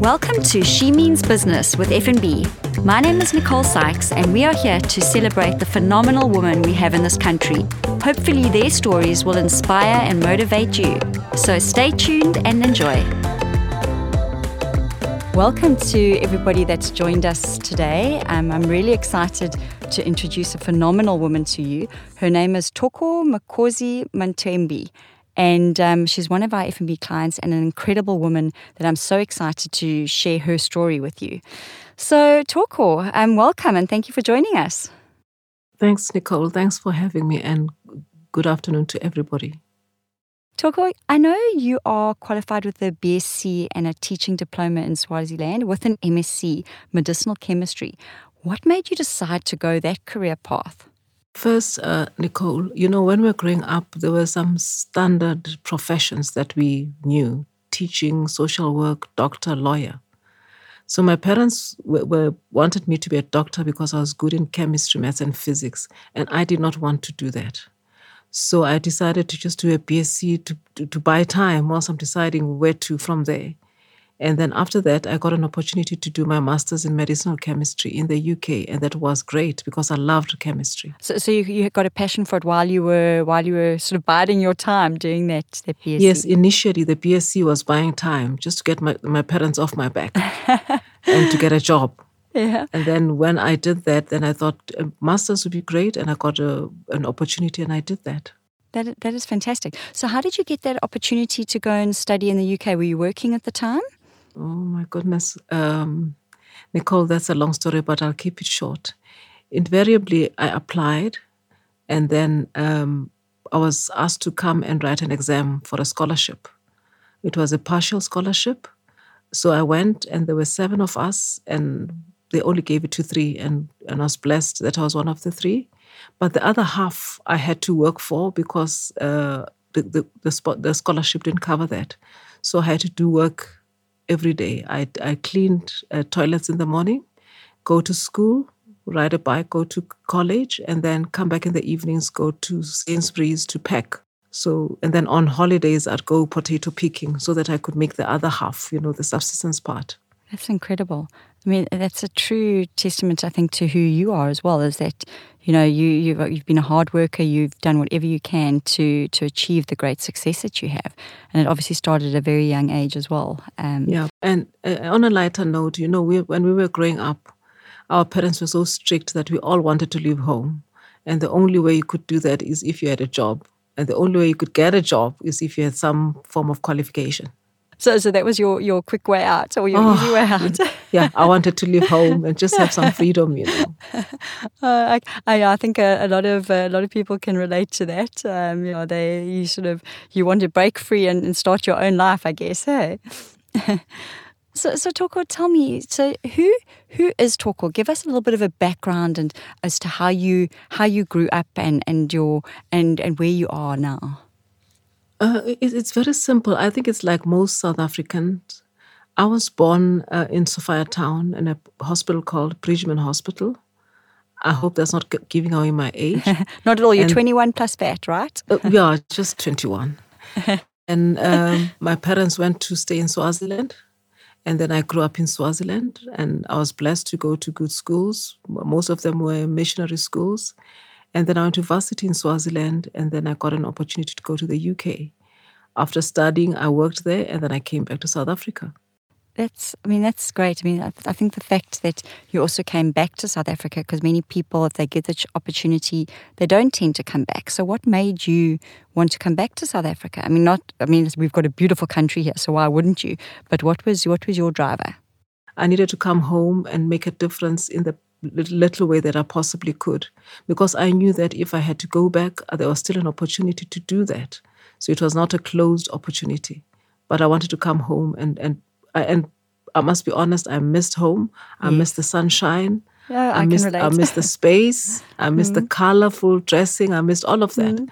Welcome to She Means Business with F&B. My name is Nicole Sykes and we are here to celebrate the phenomenal women we have in this country. Hopefully their stories will inspire and motivate you. So stay tuned and enjoy. Welcome to everybody that's joined us today. Um, I'm really excited to introduce a phenomenal woman to you. Her name is Toko Makosi Mantembi and um, she's one of our F&B clients and an incredible woman that I'm so excited to share her story with you. So, Thoko, um, welcome and thank you for joining us. Thanks, Nicole. Thanks for having me, and good afternoon to everybody. Thoko, I know you are qualified with a BSc and a teaching diploma in Swaziland with an MSc medicinal chemistry. What made you decide to go that career path? First, uh, Nicole, you know, when we were growing up, there were some standard professions that we knew teaching, social work, doctor, lawyer. So my parents were, were, wanted me to be a doctor because I was good in chemistry, maths, and physics, and I did not want to do that. So I decided to just do a BSc to, to, to buy time whilst I'm deciding where to from there. And then after that, I got an opportunity to do my master's in medicinal chemistry in the UK, and that was great because I loved chemistry. So, so you, you got a passion for it while you were while you were sort of biding your time doing that the BSc. Yes, initially the BSc was buying time just to get my, my parents off my back and to get a job. Yeah. And then when I did that, then I thought a master's would be great, and I got a, an opportunity, and I did that. That, that is fantastic. So, how did you get that opportunity to go and study in the UK? Were you working at the time? Oh my goodness. Um, Nicole, that's a long story, but I'll keep it short. Invariably, I applied and then um, I was asked to come and write an exam for a scholarship. It was a partial scholarship. So I went, and there were seven of us, and they only gave it to three, and, and I was blessed that I was one of the three. But the other half I had to work for because uh, the, the, the, the scholarship didn't cover that. So I had to do work every day. I, I cleaned uh, toilets in the morning, go to school, ride a bike, go to college, and then come back in the evenings, go to Sainsbury's to pack. So, and then on holidays, I'd go potato picking so that I could make the other half, you know, the subsistence part. That's incredible. I mean, that's a true testament, I think, to who you are as well. Is that you know you you've, you've been a hard worker. You've done whatever you can to to achieve the great success that you have, and it obviously started at a very young age as well. Um, yeah, and uh, on a lighter note, you know, we, when we were growing up, our parents were so strict that we all wanted to leave home, and the only way you could do that is if you had a job, and the only way you could get a job is if you had some form of qualification. So, so that was your, your quick way out or your oh, easy way out. yeah, I wanted to leave home and just have some freedom, you know. Uh, I, I think a, a, lot of a lot of people can relate to that. Um, you know, they you sort of you want to break free and, and start your own life, I guess. Hey. so, so Thoko, tell me. So, who who is Thoko? Give us a little bit of a background and as to how you how you grew up and and your and and where you are now. Uh, it, it's very simple. I think it's like most South Africans. I was born uh, in Sophiatown in a hospital called Bridgman Hospital. I hope that's not giving away my age. not at all. You're and, 21 plus that, right? uh, yeah, just 21. and um, my parents went to stay in Swaziland. And then I grew up in Swaziland and I was blessed to go to good schools. Most of them were missionary schools. And then I went to varsity in Swaziland, and then I got an opportunity to go to the UK. After studying, I worked there, and then I came back to South Africa. That's, I mean, that's great. I mean, I, I think the fact that you also came back to South Africa, because many people, if they get the opportunity, they don't tend to come back. So, what made you want to come back to South Africa? I mean, not, I mean, we've got a beautiful country here, so why wouldn't you? But what was, what was your driver? I needed to come home and make a difference in the little way that I possibly could, because I knew that if I had to go back, uh, there was still an opportunity to do that. So it was not a closed opportunity. But I wanted to come home, and and I, and I must be honest, I missed home. I yes. missed the sunshine. Yeah, I, I missed, can relate. I missed the space. I missed mm. the colorful dressing. I missed all of that. Mm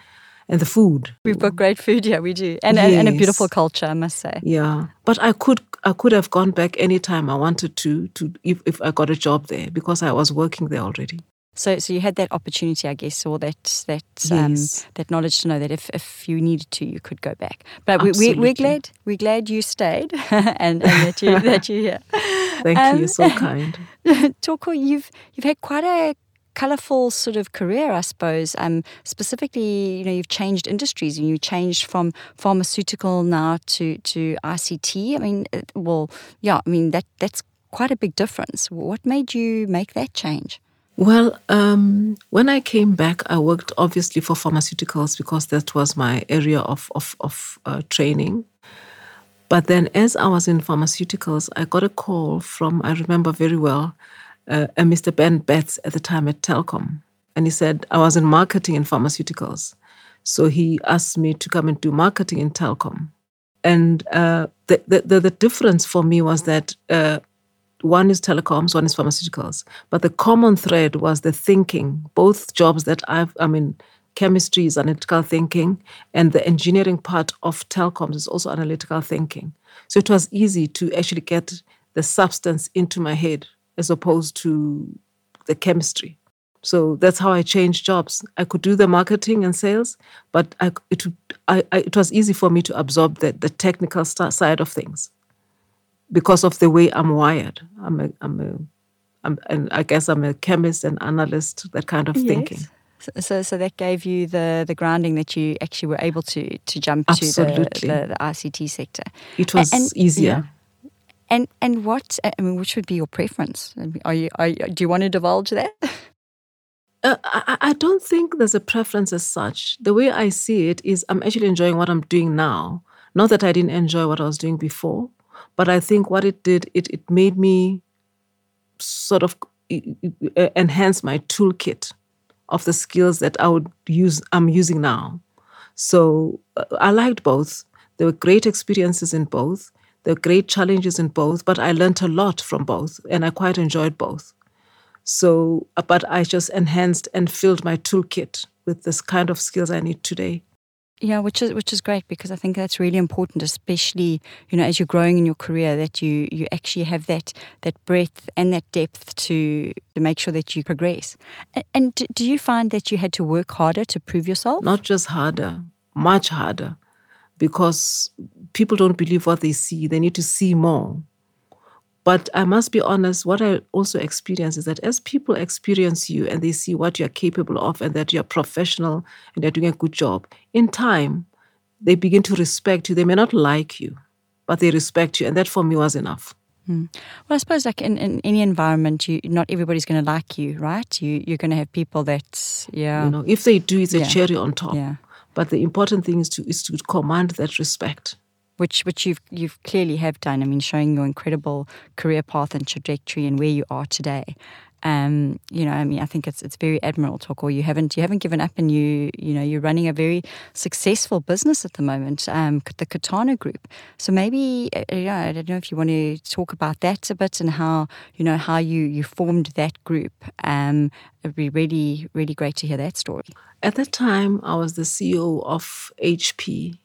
and the food. We've got great food yeah, we do, and, yes. and, a beautiful culture, I must say. Yeah, but I could I could have gone back anytime I wanted to to if, if I got a job there because I was working there already. So, so you had that opportunity, I guess, or that that Yes. um, that knowledge to know that if, if you needed to, you could go back. But we, we, we're glad we're glad you stayed and, and that you that you're here. Thank Um, you. You're so kind. Thoko, you've you've had quite a colourful sort of career, I suppose. Um, specifically, you know, you've changed industries and you changed from pharmaceutical now to to ICT. I mean, it- well, yeah, I mean that that's quite a big difference. What made you make that change? Well, um, when I came back, I worked obviously for pharmaceuticals because that was my area of, of, of uh, training. But then, as I was in pharmaceuticals, I got a call from, I remember very well, uh, a Mr. Ben Betts at the time at Telkom. And he said, I was in marketing in pharmaceuticals. So he asked me to come and do marketing in Telkom. And uh, the, the, the, difference for me was that uh, one is telecoms, one is pharmaceuticals. But the common thread was the thinking. Both jobs that I've, I mean, chemistry is analytical thinking, and the engineering part of telecoms is also analytical thinking. So it was easy to actually get the substance into my head as opposed to the chemistry. So that's how I changed jobs. I could do the marketing and sales, but I, it, I, I, it was easy for me to absorb the, the technical side of things because of the way I'm wired. I'm a, I'm a, I'm, and I guess I'm a chemist and analyst, that kind of thinking. So, so, that gave you the the grounding that you actually were able to to jump Absolutely. to the, the, the ICT sector. It was and- easier. And and what I mean, which would be your preference? Are you, are you do you want to divulge that? Uh, I, I don't think there's a preference as such. The way I see it is I'm actually enjoying what I'm doing now. Not that I didn't enjoy what I was doing before, but I think what it did, it, it made me sort of enhance my toolkit of the skills that I would use, I'm using now. So uh, I liked both. There were great experiences in both. There were great challenges in both, but I learned a lot from both, and I quite enjoyed both. So, uh, but I just enhanced and filled my toolkit with this kind of skills I need today. Yeah, which is which is great because I think that's really important, especially you know as you're growing in your career, that you you actually have that that breadth and that depth to to make sure that you progress. And, and do you find that you had to work harder to prove yourself? Not just harder, much harder, because people don't believe what they see. They need to see more. But I must be honest, what I also experience is that as people experience you and they see what you're capable of and that you're professional and you're doing a good job, in time, they begin to respect you. They may not like you, but they respect you. And that for me was enough. Hmm. Well, I suppose like in, in any environment, you not everybody's going to like you, right? You you're going to have people that yeah You know, if they do, it's a Yeah. cherry on top. yeah. But the important thing is to is to command that respect. which which you've you've clearly have done. I mean, showing your incredible career path and trajectory and where you are today. Um, you know, I mean, I think it's it's very admirable, Thoko. You haven't you haven't given up, and you you know you're running a very successful business at the moment, um, the Kutana Group. So maybe uh, yeah, I don't know if you want to talk about that a bit and how you know how you you formed that group. Um, it'd be really really great to hear that story. At that time, I was the CEO of HP.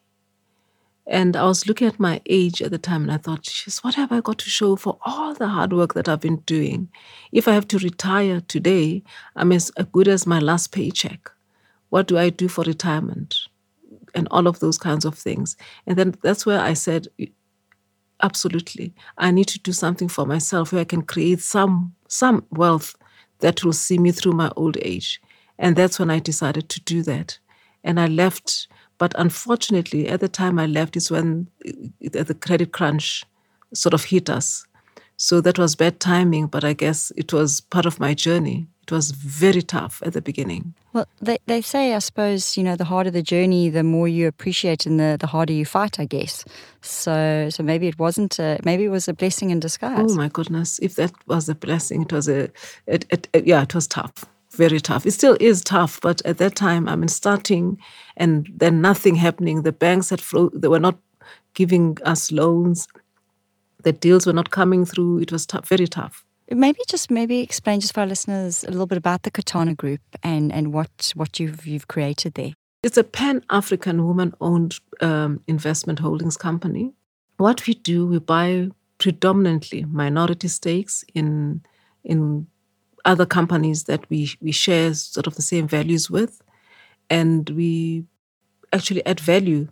And I was looking at my age at the time and I thought, jeez, what have I got to show for all the hard work that I've been doing? If I have to retire today, I'm as good as my last paycheck. What do I do for retirement? And all of those kinds of things. And then that's where I said, absolutely, I need to do something for myself where I can create some some wealth that will see me through my old age. And that's when I decided to do that. And I left, but unfortunately, at the time I left is when uh, the credit crunch sort of hit us. So that was bad timing, but I guess it was part of my journey. It was very tough at the beginning. Well, they, they say, I suppose, you know, the harder the journey, the more you appreciate and the, the harder you fight, I guess. So so maybe it wasn't, a, maybe it was a blessing in disguise. Oh my goodness! If that was a blessing, it was a, it, it, it- yeah, it was tough, very tough. It still is tough, but at that time, I mean, starting and then nothing happening. The banks had flo- they were not giving us loans. The deals were not coming through. It was tough, very tough. Maybe just maybe explain just for our listeners a little bit about the Kutana Group and, and what, what you've, you've created there. It's a pan African woman owned um, investment holdings company. What we do, we buy predominantly minority stakes in, in other companies that we we share sort of the same values with, and we actually add value.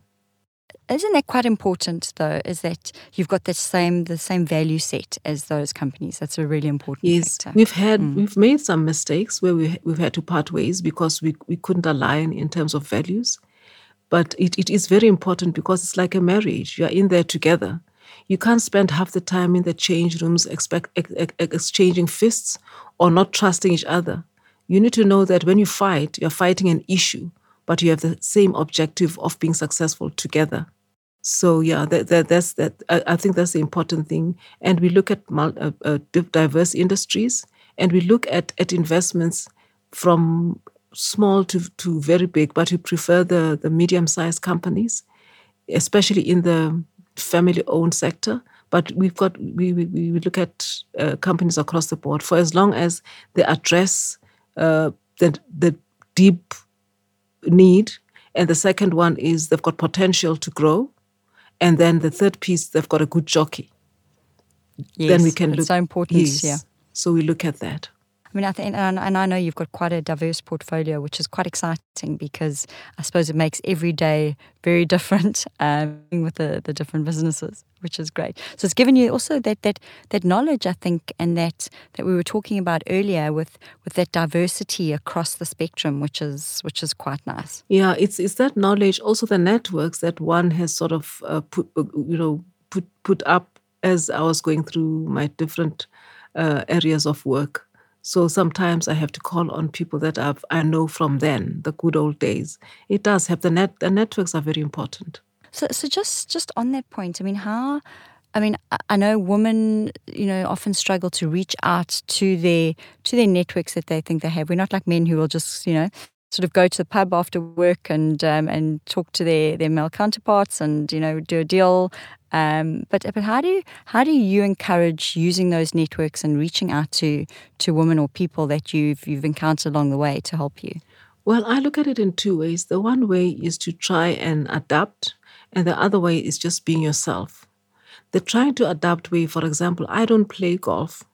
Isn't that quite important though? Is that you've got the same the same value set as those companies? That's a really important. Thing. Yes, factor. we've had mm. we've made some mistakes where we we've had to part ways because we we couldn't align in terms of values, but it, it is very important because it's like a marriage. You are in there together. You can't spend half the time in the change rooms expect, ex, ex, exchanging fists or not trusting each other. You need to know that when you fight, you're fighting an issue, but you have the same objective of being successful together. So yeah, that, that, that's that. I, I, think that's the important thing. And we look at uh, uh, diverse industries, and we look at at investments from small to, to very big, but we prefer the, the medium sized companies, especially in the family owned sector. But we've got we, we, we look at uh, companies across the board for as long as they address uh, the the deep need, and the second one is they've got potential to grow, and then the third piece they've got a good jockey. Yes, then we can look. so important. Yes, yeah. So we look at that. I mean, I think, and, I know you've got quite a diverse portfolio, which is quite exciting because I suppose it makes every day very different um, with the, the different businesses, which is great. So it's given you also that that that knowledge, I think, and that that we were talking about earlier with with that diversity across the spectrum, which is which is quite nice. Yeah, it's it's that knowledge, also the networks that one has sort of uh, put, uh, you know, put put up as I was going through my different uh, areas of work so sometimes I have to call on people that I've, I know from then, the good old days. It does have the net. The networks are very important. So, so just just on that point, I mean, how? I mean, I know women, you know, often struggle to reach out to their to their networks that they think they have. We're not like men who will just, you know, sort of go to the pub after work and um, and talk to their, their male counterparts and you know do a deal um, but but how do you, how do you encourage using those networks and reaching out to to women or people that you've you've encountered along the way to help you? Well, I look at it in two ways. The one way is to try and adapt, and the other way is just being yourself. The trying to adapt way, for example, I don't play golf.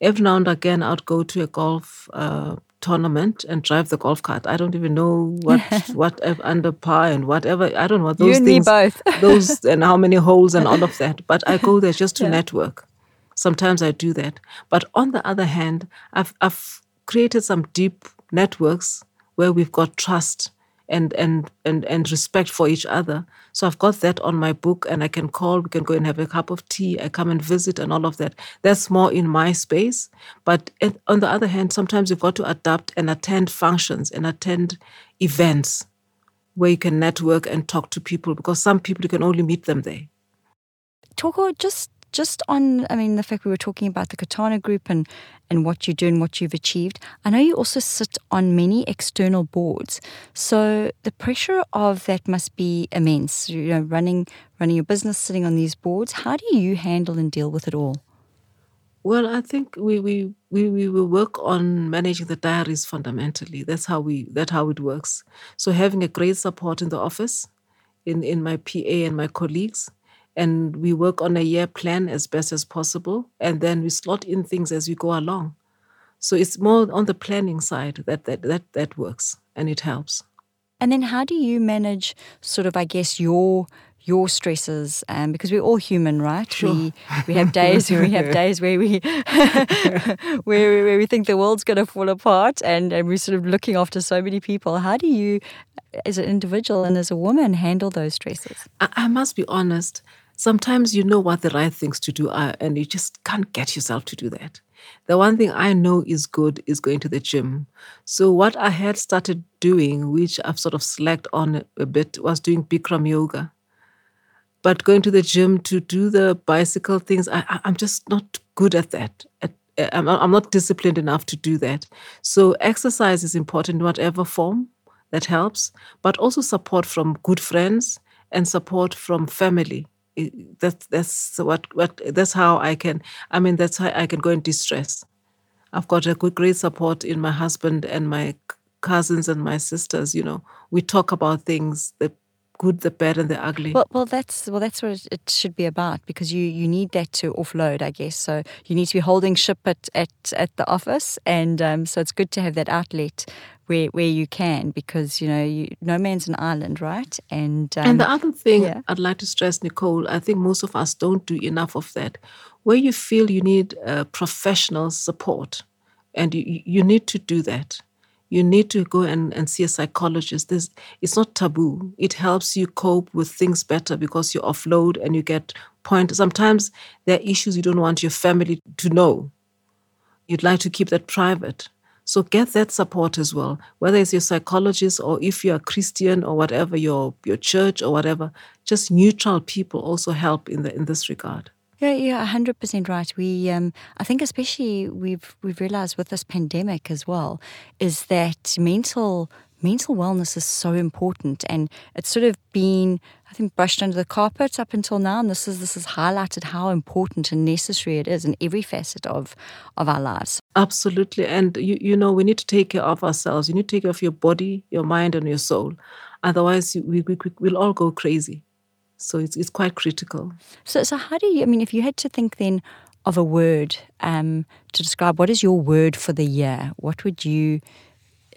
Every now and again, I'd go to a golf uh, tournament and drive the golf cart. I don't even know what what under par and whatever. I don't know what those you things. Me both. those and how many holes and all of that. But I go there just to yeah. network. Sometimes I do that. But on the other hand, I've I've created some deep networks where we've got trust and and and and respect for each other. So I've got that on my book, and I can call. We can go and have a cup of tea. I come and visit, and all of that. That's more in my space. But on the other hand, sometimes you've got to adapt and attend functions and attend events where you can network and talk to people because some people you can only meet them there. Talk just just on, I mean, the fact we were talking about the Kutana Group and, and what you do and what you've achieved, I know you also sit on many external boards. So the pressure of that must be immense. You know, running running your business, sitting on these boards. How do you handle and deal with it all? Well, I think we we, we, we will work on managing the diaries fundamentally. That's how we that how it works. So having a great support in the office, in, in my PA and my colleagues, and we work on a year plan as best as possible and then we slot in things as we go along. So it's more on the planning side that that that, that works and it helps. And then how do you manage sort of i guess your your stresses? Um, because we're all human right? Sure. we we have days where we have days where we where, where we think the world's going to fall apart and, and we're sort of looking after so many people. How do you as an individual and as a woman handle those stresses? I, I must be honest sometimes you know what the right things to do are, and you just can't get yourself to do that. The one thing I know is good is going to the gym. So, what I had started doing, which I've sort of slacked on a bit, was doing Bikram yoga. But going to the gym to do the bicycle things, I, am just not good at that. I'm, I'm not disciplined enough to do that. So, exercise is important in whatever form that helps, but also support from good friends and support from family that's that's what what that's how I can. I mean, that's how I can go in distress. I've got a good, great support in my husband and my cousins and my sisters. You know, we talk about things, the good, the bad, and the ugly. Well, well, that's well, that's what it should be about because you you need that to offload, I guess. So you need to be holding ship at at, at the office, and um, so it's good to have that outlet where where you can because you know you, no man's an island, right? And um, and the other thing yeah. I'd like to stress, Nicole, I think most of us don't do enough of that. Where you feel you need uh, professional support, and you you need to do that you need to go and, and see a psychologist. This it's not taboo. It helps you cope with things better because you offload and you get point. Sometimes there are issues you don't want your family to know. You'd like to keep that private. So get that support as well, whether it's your psychologist or if you're a Christian or whatever, your your church or whatever. Just neutral people also help in the in this regard. Yeah, yeah, hundred percent right. We, um, I think, especially we've we've realised with this pandemic as well, is that mental mental wellness is so important, and it's sort of been, I think, brushed under the carpet up until now. And this is this has highlighted how important and necessary it is in every facet of of our lives. Absolutely, and you you know we need to take care of ourselves. You need to take care of your body, your mind, and your soul. Otherwise, we, we we'll all go crazy. So it's, it's quite critical. So, so how do you, I mean, if you had to think then of a word um, to describe what is your word for the year, what would you,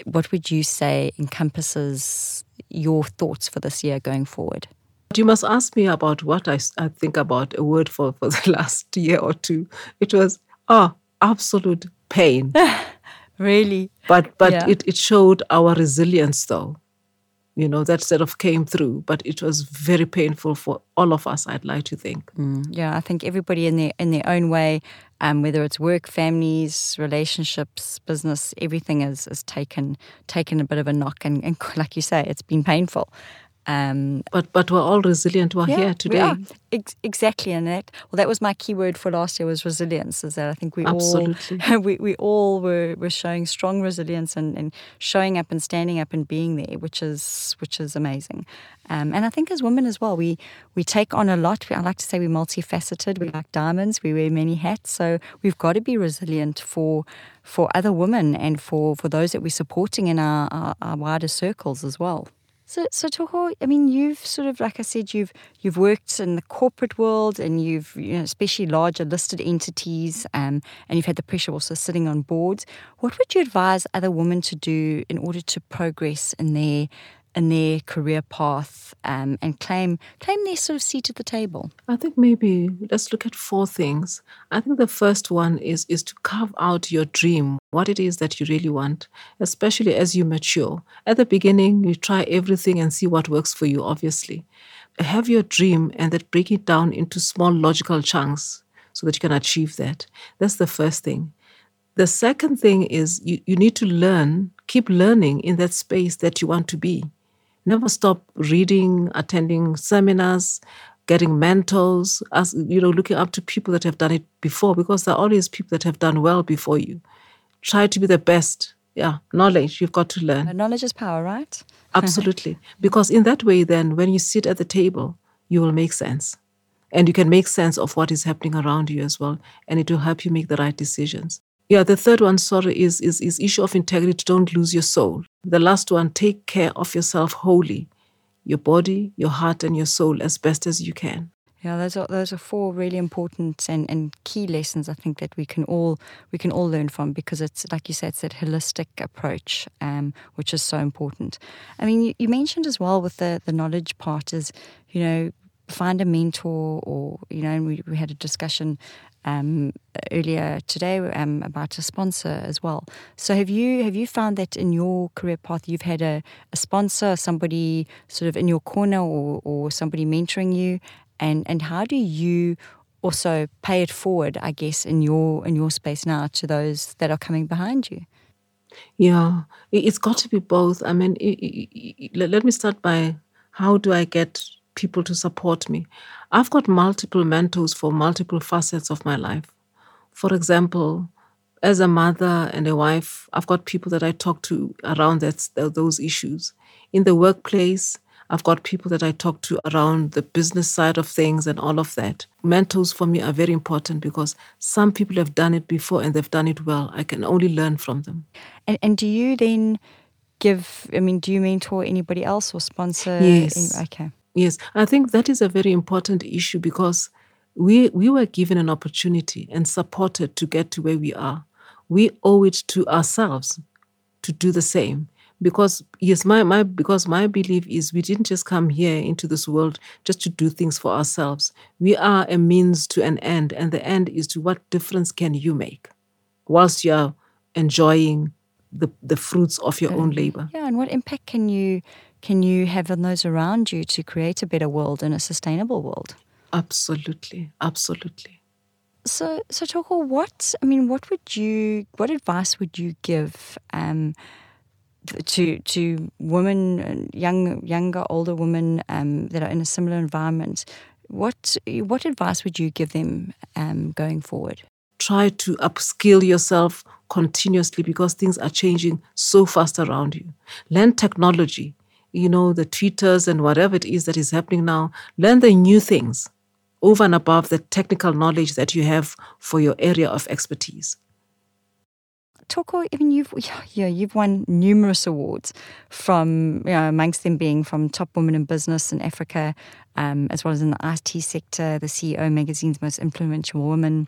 what would you say encompasses your thoughts for this year going forward? You must ask me about what I, I think about a word for, for the last year or two. It was, oh, absolute pain. really? But, but Yeah. it, it showed our resilience, though. You know, that sort of came through, but it was very painful for all of us, I'd like to think. Mm, yeah, I think everybody in their in their own way, um, whether it's work, families, relationships, business, everything is is taken taken a bit of a knock, and, and like you say, it's been painful. Um, But but we're all resilient. We're yeah, here we today. are. Ex- exactly, and that well, that was my key word for last year was resilience. Is that I think we Absolutely. all we, we all were, were showing strong resilience and, and showing up and standing up and being there, which is which is amazing. Um, and I think as women as well, we we take on a lot. I like to say we're multifaceted. We like diamonds. We wear many hats. So we've got to be resilient for for other women and for for those that we're supporting in our, our, our wider circles as well. So, so Thoko, I mean, you've sort of, like I said, you've you've worked in the corporate world, and you've, you know, especially larger listed entities, um, and you've had the pressure also sitting on boards. What would you advise other women to do in order to progress in their in their career path um, and claim claim their sort of seat at the table? I think maybe let's look at four things. I think the first one is is to carve out your dream, what it is that you really want, especially as you mature. At the beginning, you try everything and see what works for you, obviously. Have your dream and then break it down into small logical chunks so that you can achieve that. That's the first thing. The second thing is you, you need to learn, keep learning in that space that you want to be. Never stop reading, attending seminars, getting mentors, as you know, looking up to people that have done it before, because there are always people that have done well before you. Try to be the best. Yeah, knowledge you've got to learn. Knowledge is power, right? Absolutely. because in that way, then, when you sit at the table, you will make sense. And you can make sense of what is happening around you as well. And it will help you make the right decisions. Yeah, the third one, sorry, is, is, is issue of integrity. Don't lose your soul. The last one, take care of yourself wholly, your body, your heart, and your soul as best as you can. Yeah, those are those are four really important and, and key lessons I think that we can all we can all learn from because it's like you said, it's that holistic approach, um, which is so important. I mean, you, you mentioned as well with the the knowledge part is, you know, find a mentor or you know, and we, we had a discussion um, earlier today um, about a sponsor as well. So have you have you found that in your career path you've had a, a sponsor, somebody sort of in your corner or, or somebody mentoring you, and and how do you also pay it forward, I guess, in your in your space now to those that are coming behind you? Yeah, it- it's got to be both. I mean, i- i- i- let let me start by how do I get people to support me? I've got multiple mentors for multiple facets of my life. For example, as a mother and a wife, I've got people that I talk to around that, those issues. In the workplace, I've got people that I talk to around the business side of things and all of that. Mentors for me are very important because some people have done it before and they've done it well. I can only learn from them. And and do you then give? I mean, do you mentor anybody else or sponsor? Yes. Any, okay. Yes, I think that is a very important issue because we we were given an opportunity and supported to get to where we are. We owe it to ourselves to do the same. Because yes, my, my because my belief is we didn't just come here into this world just to do things for ourselves. We are a means to an end, and the end is to what difference can you make whilst you're enjoying the, the fruits of your own labor. Yeah, and what impact can you can you have on those around you to create a better world and a sustainable world? Absolutely, absolutely. So, so Thoko, what I mean, what would you, what advice would you give um, to to women, young, younger, older women um, that are in a similar environment? What what advice would you give them um, going forward? Try to upskill yourself continuously because things are changing so fast around you. Learn technology, you know, the tweeters and whatever it is that is happening now. Learn the new things over and above the technical knowledge that you have for your area of expertise. Thoko, even you've yeah, you've won numerous awards from you know, amongst them being from Top Women in Business in Africa, um, as well as in the IT sector, the CEO magazine's most influential woman,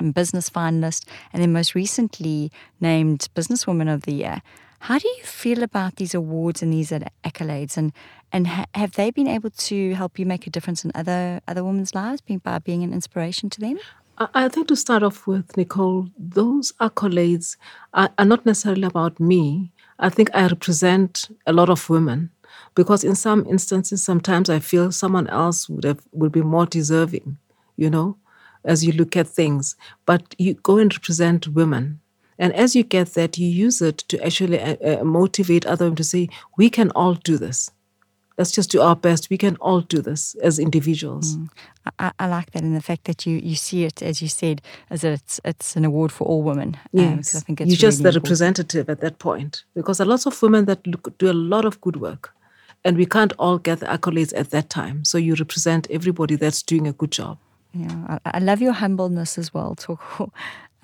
and business finalist, and then most recently named Businesswoman of the Year. How do you feel about these awards and these uh, accolades, and and ha- have they been able to help you make a difference in other other women's lives, being by being an inspiration to them? I think to start off with, Nicole, those accolades are, are not necessarily about me. I think I represent a lot of women because in some instances, sometimes I feel someone else would have would be more deserving, you know, as you look at things. But you go and represent women. And as you get that, you use it to actually uh, uh, motivate other women to say, we can all do this let's just do our best. We can all do this as individuals. Mm. I, I, like that, and the fact that you, you see it, as you said, as it's it's an award for all women. Um, yes, um, I think it's you're just the important. representative at that point, because there are lots of women that look, do a lot of good work, and we can't all get the accolades at that time. So you represent everybody that's doing a good job. Yeah, I, I love your humbleness as well, Thoko.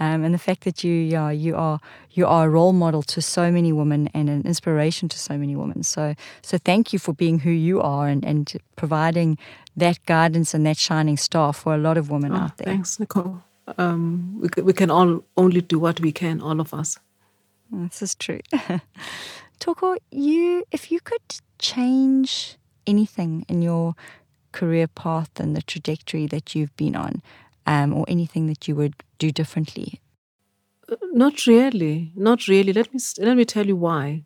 Um, and the fact that you yeah, you are you are a role model to so many women and an inspiration to so many women. So so thank you for being who you are and, and providing that guidance and that shining star for a lot of women oh, out there. Thanks, Nicole. Um, we we can all only do what we can, all of us. This is true. Thoko, you if you could change anything in your career path and the trajectory that you've been on, um, or anything that you would do differently? Uh, not really. Not really. Let me let me tell you why.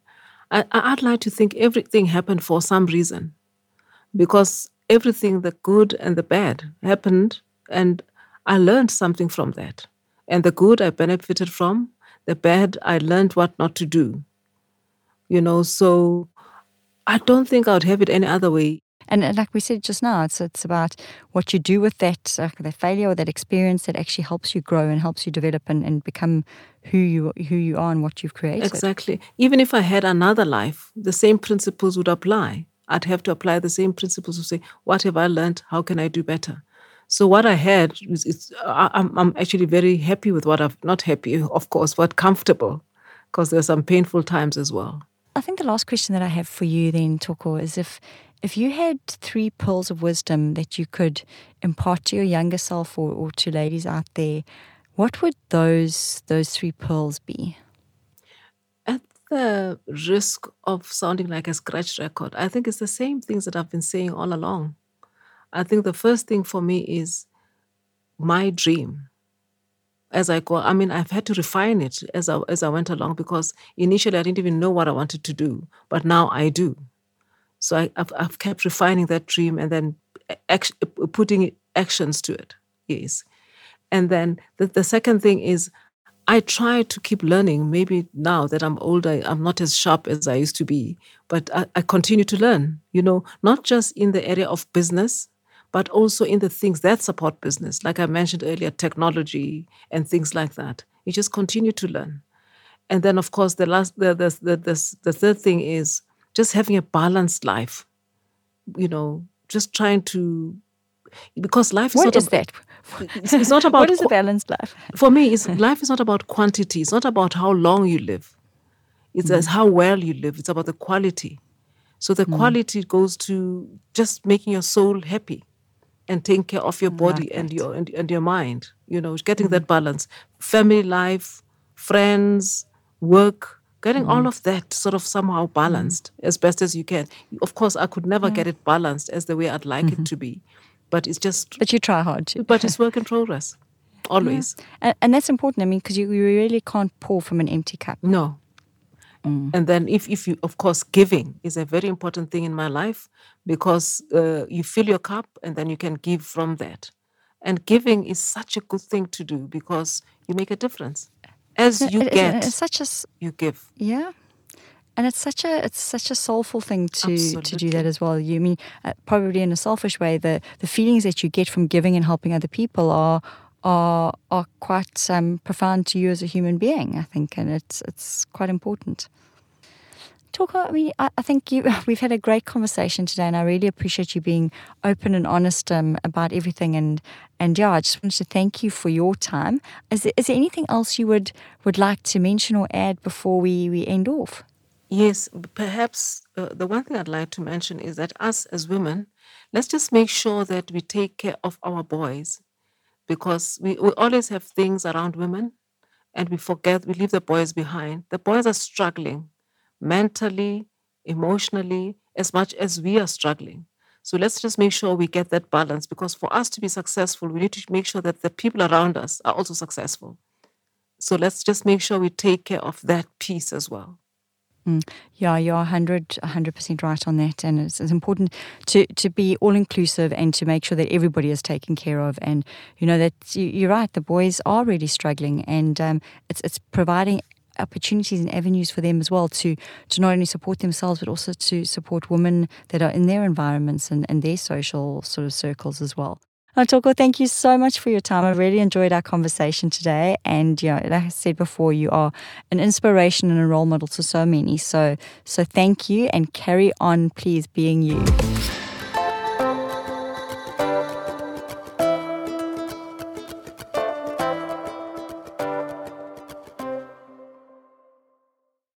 I, I'd like to think everything happened for some reason, because everything, the good and the bad, happened, and I learned something from that. And the good I benefited from, the bad I learned what not to do. You know, so I don't think I would have it any other way. And like we said just now, it's it's about what you do with that uh, that failure or that experience that actually helps you grow and helps you develop and, and become who you who you are and what you've created. Exactly. Even if I had another life, the same principles would apply. I'd have to apply the same principles to say, what have I learned? How can I do better? So what I had is, it's, I'm, I'm actually very happy with what I've not happy, of course, but comfortable, because there's some painful times as well. I think the last question that I have for you then, Thoko, is if if you had three pearls of wisdom that you could impart to your younger self or, or to ladies out there, what would those those three pearls be? At the risk of sounding like a scratch record, I think it's the same things that I've been saying all along. I think the first thing for me is my dream. As I go, I mean, I've had to refine it as I, as I went along because initially I didn't even know what I wanted to do, but now I do. So I, have I've kept refining that dream and then act, putting actions to it. Yes. And then the, the second thing is I try to keep learning. Maybe now that I'm older, I'm not as sharp as I used to be, but I, I continue to learn, you know, not just in the area of business, but also in the things that support business. Like I mentioned earlier, technology and things like that. You just continue to learn. And then, of course, the last, the, the, the, the, the third thing is just having a balanced life, you know, just trying to because life is what not is that? It's, not about what is a balanced life. For me, it's, life is not about quantity. It's not about how long you live. It's hmm. as how well you live. It's about the quality. So the hmm. quality goes to just making your soul happy and taking care of your body and your and, and your mind. You know, getting hmm. that balance. Family life, friends, work, getting all mm-hmm. of that sort of somehow mm-hmm. balanced as best as you can. Of course, I could never get it balanced as the way I'd like it mm-hmm. to be, but it's just But you try hard to. but it's work in progress. Always. And, and that's important. I mean, because you, you really can't pour from an empty cup. No. Mm. And then, if, if you, of course, giving is a very important thing in my life because uh, you fill your cup and then you can give from that. And giving is such a good thing to do because you make a difference. As you It- it- get, it's such a you give. Yeah. And it's such a it's such a soulful thing to to do that as well. You mean uh, probably in a selfish way the the feelings that you get from giving and helping other people are are are quite um, profound to you as a human being. I think, and it's it's quite important. Talk. I mean, I, I think you. We've had a great conversation today, and I really appreciate you being open and honest um, about everything. And and yeah, I just wanted to thank you for your time. Is there, is there anything else you would would like to mention or add before we we end off? Yes, perhaps uh, the one thing I'd like to mention is that us as women, let's just make sure that we take care of our boys because we, we always have things around women and we forget, we leave the boys behind. The boys are struggling mentally, emotionally, as much as we are struggling. So let's just make sure we get that balance because for us to be successful, we need to make sure that the people around us are also successful. So let's just make sure we take care of that piece as well. Yeah, you're 100 percent right on that, and it's, it's important to to be all inclusive and to make sure that everybody is taken care of. And you know that you, you're right, the boys are really struggling, and um, it's it's providing opportunities and avenues for them as well to to not only support themselves but also to support women that are in their environments and, and their social sort of circles as well. Atoko, thank you so much for your time. I really enjoyed our conversation today. And you know, like I said before, you are an inspiration and a role model to so many. So so thank you and carry on please being you.